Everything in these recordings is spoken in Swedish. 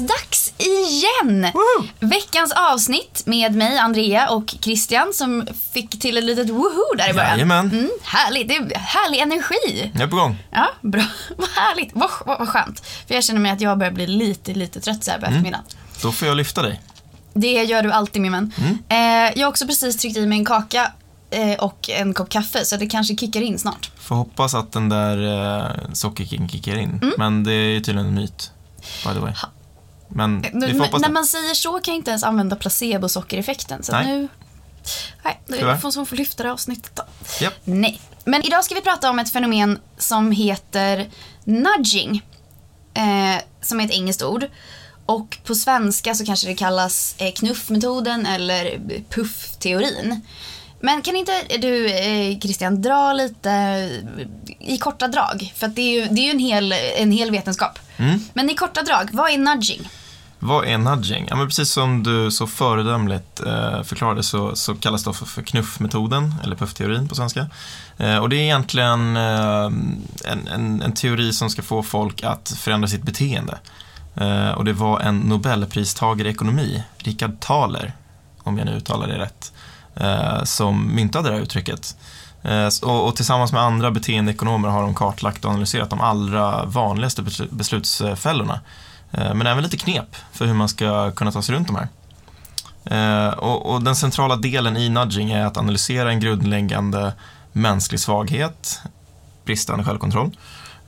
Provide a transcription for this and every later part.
Podcastags igen! Woho! Veckans avsnitt med mig, Andrea och Christian som fick till ett litet woho där i början. Jajamän. Mm, härligt, det är härlig energi. Jag är på gång. Ja, bra. Vad härligt. Vad, vad, vad skönt. För jag känner mig att jag börjar bli lite, lite trött så här på eftermiddagen. Då får jag lyfta dig. Det gör du alltid min vän. Mm. Eh, jag har också precis tryckt i mig en kaka eh, och en kopp kaffe så det kanske kickar in snart. Får hoppas att den där eh, sockerkicken kickar in. Mm. Men det är ju tydligen en myt. By the way. Men vi Men, får hoppas när det. man säger så kan jag inte ens använda placebo-sockereffekten. Så Nej. nu... Nej, det Tyvärr. är får som får lyfta det avsnittet då. Japp. Nej. Men idag ska vi prata om ett fenomen som heter nudging. Eh, som är ett engelskt ord. Och på svenska så kanske det kallas eh, knuffmetoden eller puffteorin. Men kan inte du, eh, Christian, dra lite eh, i korta drag? För det är ju, det är ju en, hel, en hel vetenskap. Mm. Men i korta drag, vad är nudging? Vad är nudging? Ja, men precis som du så föredömligt eh, förklarade så, så kallas det för, knuffmetoden, eller puffteorin på svenska. Eh, och det är egentligen eh, en, en, en teori som ska få folk att förändra sitt beteende. Eh, och det var en Nobelpristagare i ekonomi, Richard Thaler, om jag nu uttalar det rätt, eh, som myntade det här uttrycket. Eh, och, och tillsammans med andra beteendeekonomer har de kartlagt och analyserat de allra vanligaste beslutsfällorna. Eh, men även lite knep för hur man ska kunna ta sig runt de här. Eh, och, och den centrala delen i nudging är att analysera en grundläggande mänsklig svaghet, bristande självkontroll.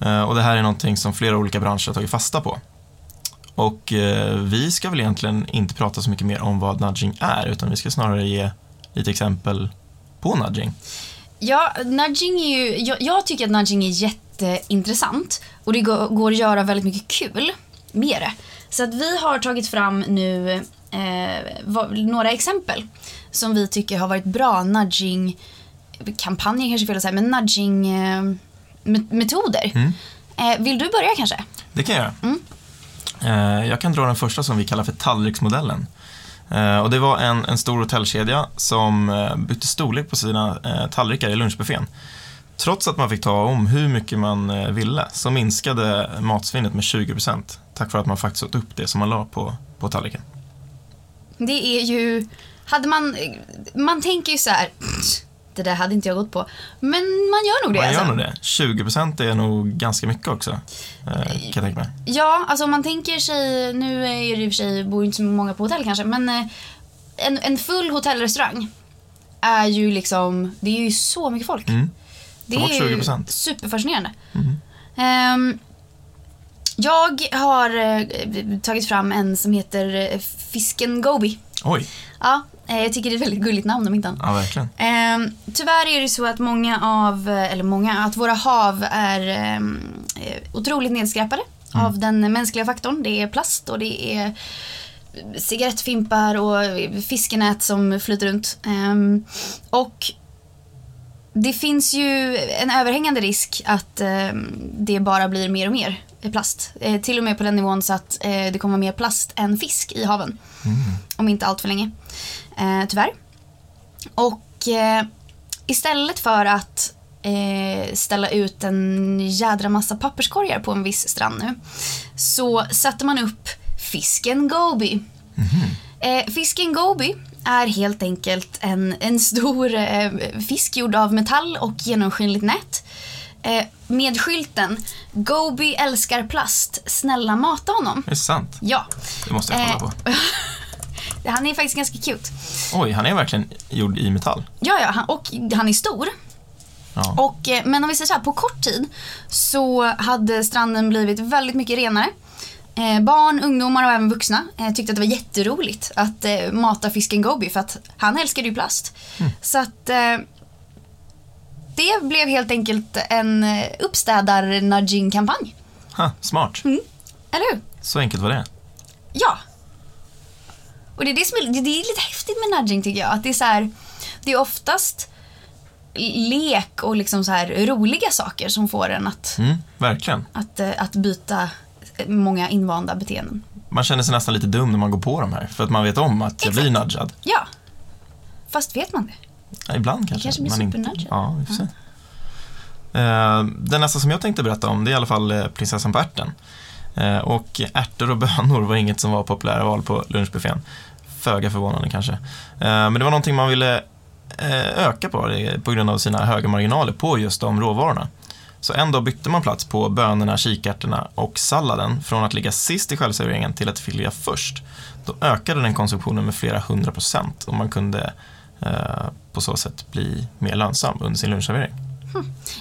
Eh, och det här är någonting som flera olika branscher har tagit fasta på. Och vi ska väl egentligen inte prata så mycket mer om vad nudging är, utan vi ska snarare ge lite exempel på nudging. Ja, nudging är ju, jag, jag tycker att nudging är jätteintressant och det går, går att göra väldigt mycket kul med det. Så att vi har tagit fram nu eh, några exempel som vi tycker har varit bra nudging kampanjer kanske fel att säga, men nudging eh, me- metoder. Mm. Eh, vill du börja kanske? Det kan jag göra. Mm. Eh, Jag kan dra den första som vi kallar för tallriksmodellen. Eh, Och det var en, en stor hotellkedja som eh, bytte storlek på sina tallrikar i lunchbuffén. Trots att man fick ta om hur mycket man eh, ville så minskade matsvinnet med 20% tack vare att man faktiskt åt upp det som man la på, på tallriken. Det är ju, hade man, man tänker ju så här, det där hade inte jag gått på. Men man gör nog det Man gör alltså. nog det. 20% är nog ganska mycket också, eh, kan jag tänka mig. Ja, alltså om man tänker sig, nu är det i och för sig, bor inte så många på hotell kanske, men eh, en, en full hotellrestaurang är ju liksom, det är ju så mycket folk. Mm. Det är ju 20%. superfascinerande. Mm. Ehm, jag har eh, tagit fram en som heter eh, Fisken Gobi. Oj, Ja, eh, jag tycker det är ett väldigt gulligt namn om inte annat. ja verkligen. Ehm, tyvärr är det så att många av, eller många, att våra hav är ehm, eh, otroligt nedskräpade av den mänskliga faktorn. Det är plast och det är cigarettfimpar och fiskenät som flyter runt. Ehm, och det finns ju en överhängande risk att ehm, det bara blir mer och mer plast. Eh, till och med på den nivån så att eh, det kommer mer plast än fisk i haven. Om inte allt för länge. Eh, tyvärr. Och eh, istället för att eh, ställa ut en jädra massa papperskorgar på en viss strand nu så sätter man upp fisken Gobi. Eh, fisken Gobi är helt enkelt en, en stor eh, fisk gjord av metall och genomskinligt nät. Eh, med skylten Gobi älskar plast, snälla mata honom. Är det sant? Ja, Det måste jag kolla Eh, på. han är faktiskt ganska cute. Oj, han är verkligen gjord i metall. Ja, ja, han, och han är stor. Ja. Och, eh, men om vi säger så här, på kort tid så hade stranden blivit väldigt mycket renare. Eh, barn, ungdomar och även vuxna eh, tyckte att det var jätteroligt att eh, mata fisken Gobi för att han älskade ju plast. Så att eh, det blev helt enkelt en eh, uppstädar-nudging-kampanj. Smart. Eller hur? Så enkelt var det. Ja. Och det är det som är, det är lite häftigt med nudging tycker jag. Att det är så här, det är oftast lek och liksom så här roliga saker som får en att, Mm, verkligen. att, eh, att byta många invanda beteenden. Man känner sig nästan lite dum när man går på de här, för att man vet om att jag blir nudgad. Ja. Fast vet man det? Ja, ibland kanske. kanske blir supernudgad. Ja, se. Eh, Den nästa som jag tänkte berätta om, det är i alla fall eh, prinsessan på ärten. Eh, och ärtor och bönor var inget som var populära val på lunchbuffén. Föga förvånande kanske. Eh, men det var någonting man ville öka på det, på grund av sina höga marginaler på just de råvarorna. Så en dag bytte man plats på bönorna, kikärtorna och salladen från att ligga sist i självserveringen till att ligga först. Då ökade den konsumtionen med flera hundra procent och man kunde eh, på så sätt bli mer lönsam under sin lunchservering.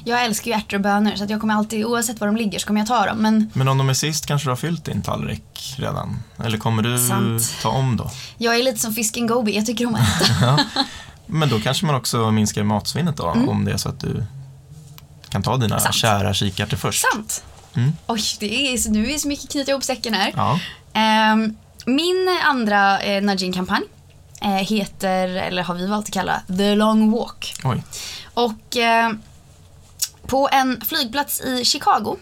Jag älskar ju ärtor och bönor så jag kommer alltid, oavsett var de ligger så kommer jag ta dem. Men Men om de är sist kanske du har fyllt din tallrik redan? Eller kommer du Sant. ta om då? jag är lite som fisken Gobi, jag tycker om att äta. Men då kanske man också minskar matsvinnet då, om det är så att du kan ta dina. Sant. kära kikärtor först. Sant. Mm. Oj, det är, så nu är det så mycket knyta ihop säcken här. Ja. Ehm, min andra eh, nudging-kampanj eh, heter, eller har vi valt att kalla, The Long Walk. Oj. Och eh, på en flygplats i Chicago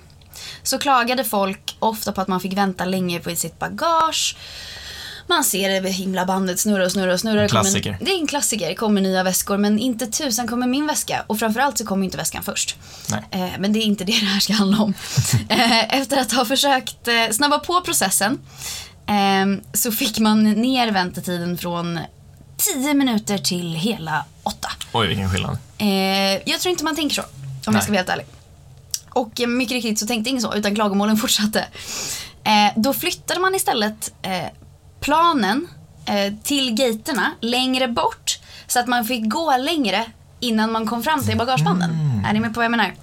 så klagade folk ofta på att man fick vänta länge på sitt bagage. Man ser det himla bandet snurra och snurra och snurra. Det kommer Klassiker. En, det är en klassiker. Det kommer nya väskor men inte tusan kommer min väska. Och framförallt så kommer inte väskan först. Nej. Eh, men det är inte det det här ska handla om. eh, efter att ha försökt eh, snabba på processen eh, så fick man ner väntetiden från 10 minuter till hela 8. Oj, vilken skillnad. Eh, jag tror inte man tänker så, om Nej. jag ska vara helt ärlig. Och mycket riktigt så tänkte ingen så, utan klagomålen fortsatte. Eh, då flyttade man istället eh, planen eh, till gaterna längre bort så att man fick gå längre innan man kom fram till bagagebanden. Är ni med på vad jag menar?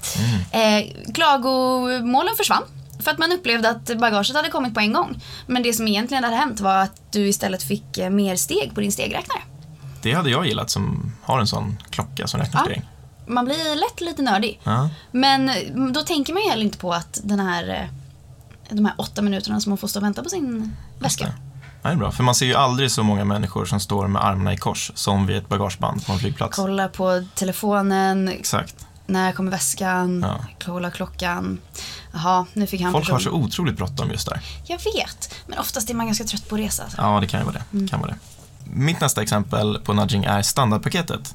Eh, klagomålen försvann för att man upplevde att bagaget hade kommit på en gång. Men det som egentligen hade hänt var att du istället fick eh, mer steg på din stegräknare. Det hade jag gillat som har en sån klocka som räknar Ja. steg. Man blir lätt lite nördig. Ja. Men eh, då tänker man ju heller inte på att den här, de här åtta minuterna som man får stå och vänta på sin väska. Ja, det är bra, för man ser ju aldrig så många människor som står med armarna i kors som vid ett bagageband på en flygplats. Kolla på telefonen, Exakt. när kommer väskan, Ja. kolla klockan. Jaha, nu fick han Folk har person. så otroligt bråttom just där. Jag vet, men oftast är man ganska trött på att resa. Alltså. Ja, det kan ju vara det. Kan vara det. Mitt nästa exempel på nudging är standardpaketet.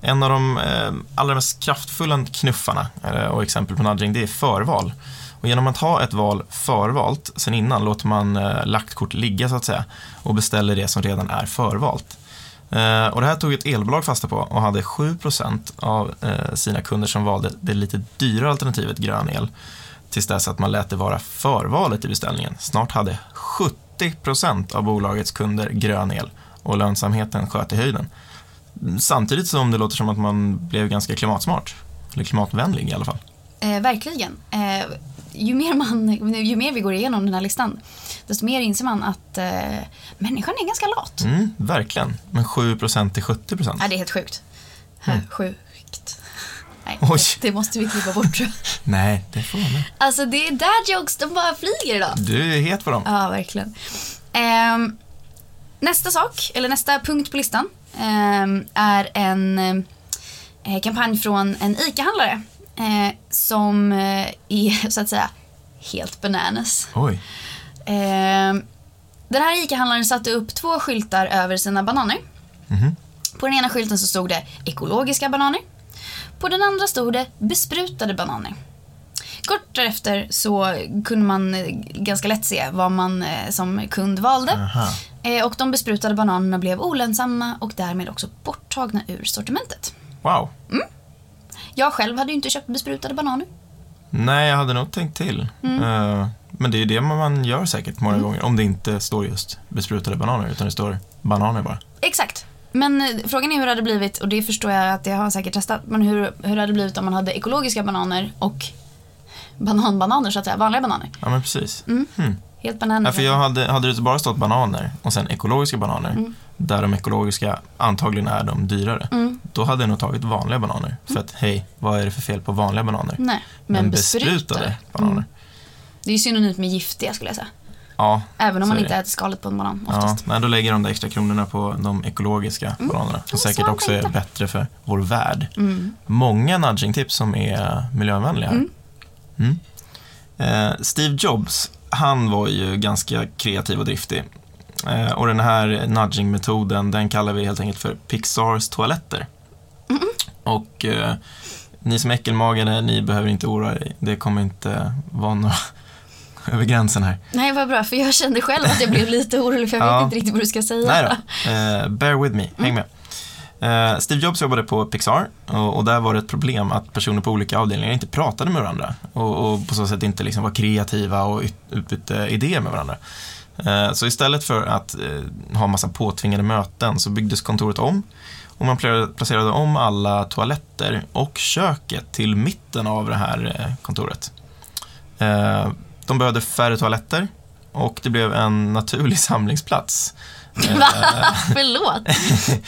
En av de eh, allra mest kraftfulla knuffarna eh, och exempel på nudging det är förval. Och genom att ha ett val förvalt sen innan låter man eh, lagt kort ligga så att säga och beställer det som redan är förvalt. Eh, och det här tog ett elbolag fasta på och hade 7% av eh, sina kunder som valde det lite dyrare alternativet grön el tills dess att man lät det vara förvalet i beställningen. Snart hade 70% av bolagets kunder grön el och lönsamheten sköt i höjden. Samtidigt som det låter som att man blev ganska klimatsmart. Eller klimatvänlig i alla fall. Eh, verkligen. Eh, ju, mer man, ju mer vi går igenom den här listan, desto mer inser man att eh, människan är ganska lat. Mm, verkligen. Men 7% till 70%. Ja, det är helt sjukt. Mm. Sjukt. Nej, Oj. det, måste vi klippa bort tror jag. Nej, det får man med. Alltså det är dad jokes, de bara flyger idag. Du är het på dem. Ja, verkligen. Ehm, nästa sak, eller nästa punkt på listan, ehm, är en eh, kampanj från en ICA-handlare eh, som eh, är så att säga helt bananas. Oj. Ehm, den här ICA-handlaren satte upp två skyltar över sina bananer. Mhm. På den ena skylten så stod det ekologiska bananer. På den andra stod det besprutade bananer. Kort därefter så kunde man eh, ganska lätt se vad man eh, som kund valde. Aha. Eh, Och de besprutade bananerna blev olönsamma och därmed också borttagna ur sortimentet. Wow. Jag själv hade ju inte köpt besprutade bananer. Nej, jag hade nog tänkt till. Mm. Eh, men det är ju det man gör säkert många gånger. Om det inte står just besprutade bananer, utan det står bananer bara. Exakt. Men eh, frågan är hur det hade blivit, och det förstår jag att jag har säkert testat, men hur, hur det hade blivit om man hade ekologiska bananer och bananbananer så att säga, vanliga bananer. Ja, men precis. Mm. Hmm. Helt bananer. Ja, för jag hade, hade det bara stått bananer och sen ekologiska bananer, Mm. Där de ekologiska antagligen är de dyrare, Mm. då hade jag nog tagit vanliga bananer. För att, hej, vad är det för fel på vanliga bananer? Nej, men, besprutade. bananer. Mm. Det är ju synonymt med giftiga skulle jag säga. Ja, Även om man inte äter skalet på en banan ja oftast. nej, då lägger de där extra kronorna på de ekologiska bananerna. Som Ja, säkert så också är bättre för vår värld. Mm. Många nudging-tips som är miljövänliga. Mm. Mm. Eh, Steve Jobs, han var ju ganska kreativ och driftig. Eh, och den här nudging-metoden, den kallar vi helt enkelt för Pixars toaletter. Och eh, ni som är äckelmagade, ni behöver inte oroa er. Det kommer inte vara några över gränsen här. Nej, vad bra, för jag kände själv att jag blev lite orolig för jag Ja. vet inte riktigt vad du ska säga. Nej då, eh, bear with me, häng med. Eh, Steve Jobs jobbade på Pixar och, och där var det ett problem att personer på olika avdelningar inte pratade med varandra och, och på så sätt inte liksom var kreativa och ut- utbytte idéer med varandra. Eh, så istället för att eh, ha massa påtvingade möten så byggdes kontoret om och man placerade om alla toaletter och köket till mitten av det här eh, kontoret. De behövde färre toaletter och det blev en naturlig samlingsplats. Va? Förlåt.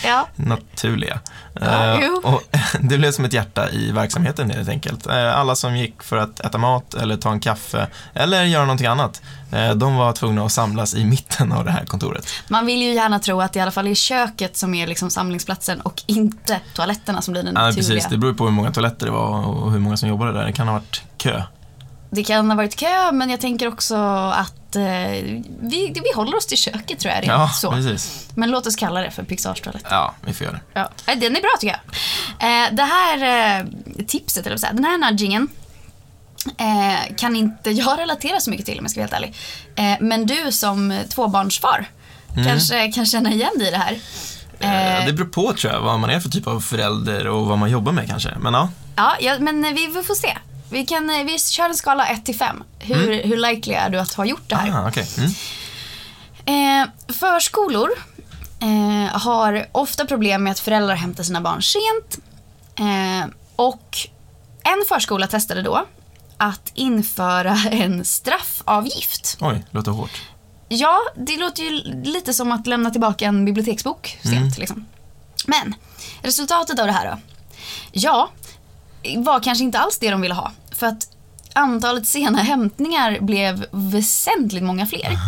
Ja. naturliga. Ja, jo. och det blev som ett hjärta i verksamheten helt enkelt. Eh, alla som gick för att äta mat eller ta en kaffe eller göra någonting annat, eh, de var tvungna att samlas i mitten av det här kontoret. Man vill ju gärna tro att det i alla fall är köket som är liksom samlingsplatsen och inte toaletterna som blir den Ja, naturliga. precis. Det beror på hur många toaletter det var och hur många som jobbade där. Det kan ha varit kö. Det kan ha varit kö, men jag tänker också att eh, vi, vi håller oss till köket tror jag. Ja, så. precis. Men låt oss kalla det för Pixars toalett. Ja, vi får göra det. Ja. Den är bra tycker jag. Eh, det här eh, tipset, eller vad den här nudgingen eh, kan inte jag relatera så mycket till om jag ska vara helt ärlig. Eh, men du som tvåbarnsfar kanske kan känna igen dig i det här. Eh, Eh, Det beror på tror jag, vad man är för typ av förälder och vad man jobbar med kanske. Men ja, Ja, ja, men vi får se. Vi, kan, eh, vi kör en skala 1 till 5. Hur, hur likely är du att ha gjort det här? ah, okej. Mm. Eh, förskolor eh, har ofta problem med att föräldrar hämtar sina barn sent. Eh, och en förskola testade då att införa en straffavgift. Oj, låter hårt. Ja, det låter ju lite som att lämna tillbaka en biblioteksbok sent. Liksom. Men resultatet av det här då? Ja, var kanske inte alls det de ville ha. För att antalet sena hämtningar blev väsentligt många fler.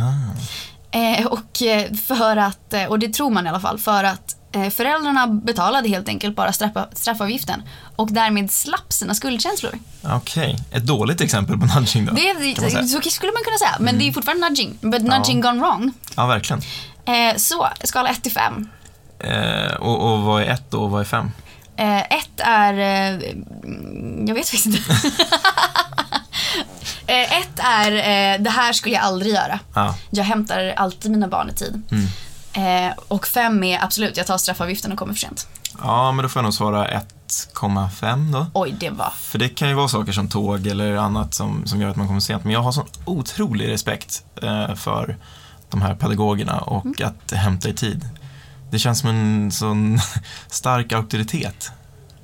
Eh, och eh, för att, eh, och det tror man i alla fall, för att eh, föräldrarna betalade helt enkelt bara straffa, straffavgiften och därmed slapp sina skuldkänslor. Okej, ett dåligt exempel på nudging då. Det, kan man säga. så skulle man kunna säga, men det är fortfarande nudging. But nudging gone wrong. Ja, verkligen. Eh, så, skala 1 till 5. Eh, och, och vad är ett då och vad är fem? Eh, ett är... Eh, mm, jag vet faktiskt inte. eh, ett är, eh, det här skulle jag aldrig göra. Ja. Jag hämtar alltid mina barn i tid. Eh, och fem är absolut, jag tar straffavgiften och kommer för sent. ja, men då får jag nog svara 1,5 då. Oj, det var... För det kan ju vara saker som tåg eller annat som, som gör att man kommer sent. Men jag har sån otrolig respekt eh, för de här pedagogerna och Mm. att hämta i tid. Det känns som en sån stark auktoritet,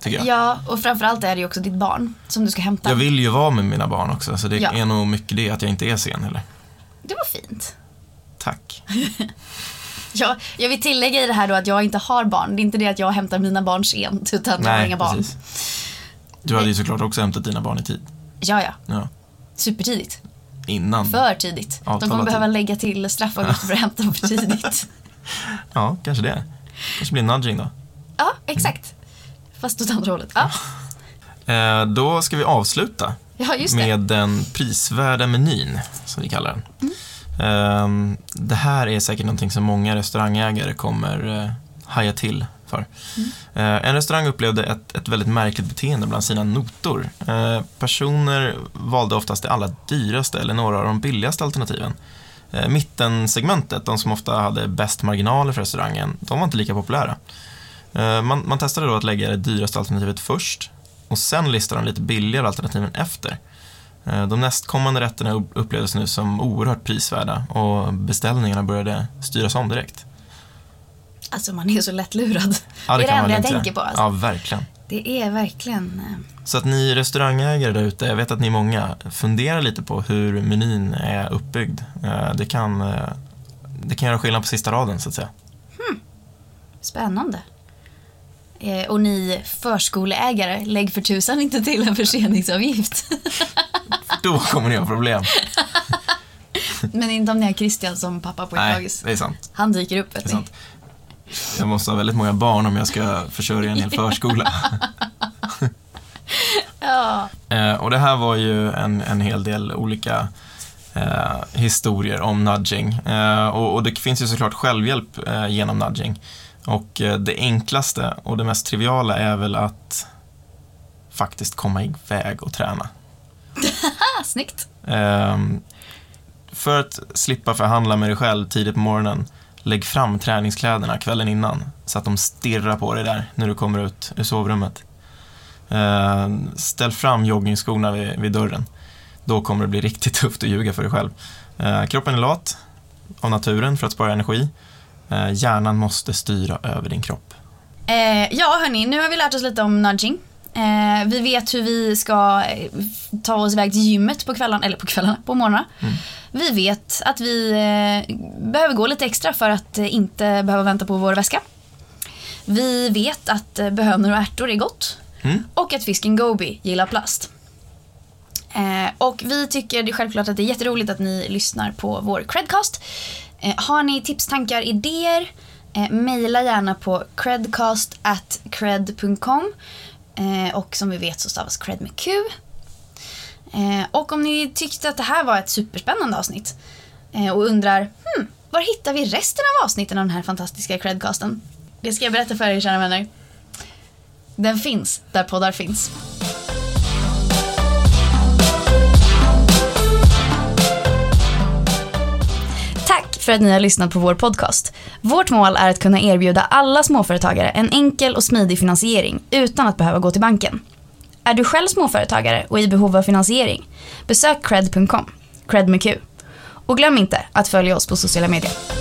tycker jag. Ja, och framförallt är det ju också ditt barn som du ska hämta. Jag vill ju vara med mina barn också, så det Ja. är nog mycket det att jag inte är sen heller. Det var fint. Tack. Ja, jag vill tillägga i det här då att jag inte har barn. Det är inte det att jag hämtar mina barn sent, utan jag har inga barn. precis. Du hade ju såklart också hämtat dina barn i tid. Ja, ja. Ja. Supertidigt. Innan. För tidigt. De Avtalad kommer behöva lägga till straffavgifter för att hämta dem för tidigt. Ja, kanske det. kanske blir nudging då. Ja, exakt. Fast åt andra hållet. Ja, Eh, då ska vi avsluta ja med den prisvärda menyn, som vi kallar den. Eh, det här är säkert någonting som många restaurangägare kommer eh, haja till för. Eh, en restaurang upplevde ett, ett väldigt märkligt beteende bland sina notor. Personer valde oftast det allra dyraste eller några av de billigaste alternativen. Eh, mittensegmentet, de som ofta hade bäst marginaler för restaurangen, de var inte lika populära. Eh, man, man testade då att lägga det dyraste alternativet först och sen listade de lite billigare alternativen efter. Eh, De nästkommande rätterna upp- upplevdes nu som oerhört prisvärda och beställningarna började styras om direkt. Alltså man är så lättlurad. Ja, det är det kan man enda jag tänker på. Alltså. Ja, verkligen. Det är verkligen... eh, Så att ni restaurangägare där ute, jag vet att ni är många, fundera lite på hur menyn är uppbyggd. Eh, Det kan, eh, det kan göra skillnad på sista raden så att säga. Spännande. Eh, och ni förskoleägare, lägg för tusan inte till en förseningsavgift. Då kommer ni ha problem. Men inte om ni har Christian som pappa på ett dagis. Han dyker upp vet Det är sant. Jag måste ha väldigt många barn om jag ska försörja en hel förskola. Ja. Eh, och det här var ju en, en hel del olika eh, historier om nudging. Eh, och, och det finns ju såklart självhjälp eh, genom nudging. Och eh, det enklaste och det mest triviala är väl att faktiskt komma iväg och träna. Snyggt. Ehm, för att slippa förhandla med dig själv tidigt på morgonen, lägg fram träningskläderna kvällen innan så att de stirrar på dig där när du kommer ut ur sovrummet. Eh, ställ fram joggingskorna vid, vid dörren. Då kommer det bli riktigt tufft att ljuga för dig själv. Eh, kroppen är lat av naturen för att spara energi. Eh, hjärnan måste styra över din kropp. Eh, ja, hörni, nu har vi lärt oss lite om nudging. Eh, vi vet hur vi ska eh, ta oss iväg till gymmet på kvällarna, eller på kvällarna, på morgnarna. Mm. Vi vet att vi eh, behöver gå lite extra för att eh, inte behöva vänta på vår väska. Vi vet att eh, bönor och ärtor är gott. Mm. Och att fisken Goby gillar plast. Eh, och vi tycker det är självklart att det är jätteroligt att ni lyssnar på vår credcast. Eh, har ni tips, tankar, idéer? Eh, Mejla gärna på credcast at cred.com. Eh, Eh, och som vi vet så stavas cred med Q. Eh, och om ni tyckte att det här var ett superspännande avsnitt eh, och undrar hmm, var hittar vi resten av avsnitten av den här fantastiska credcasten? Det ska jag berätta för er kära vänner. Den finns där poddar finns. För att ni har lyssnat på vår podcast. Vårt mål är att kunna erbjuda alla småföretagare en enkel och smidig finansiering utan att behöva gå till banken. Är du själv småföretagare och i behov av finansiering? Besök cred.com, cred med Q. Och glöm inte att följa oss på sociala medier.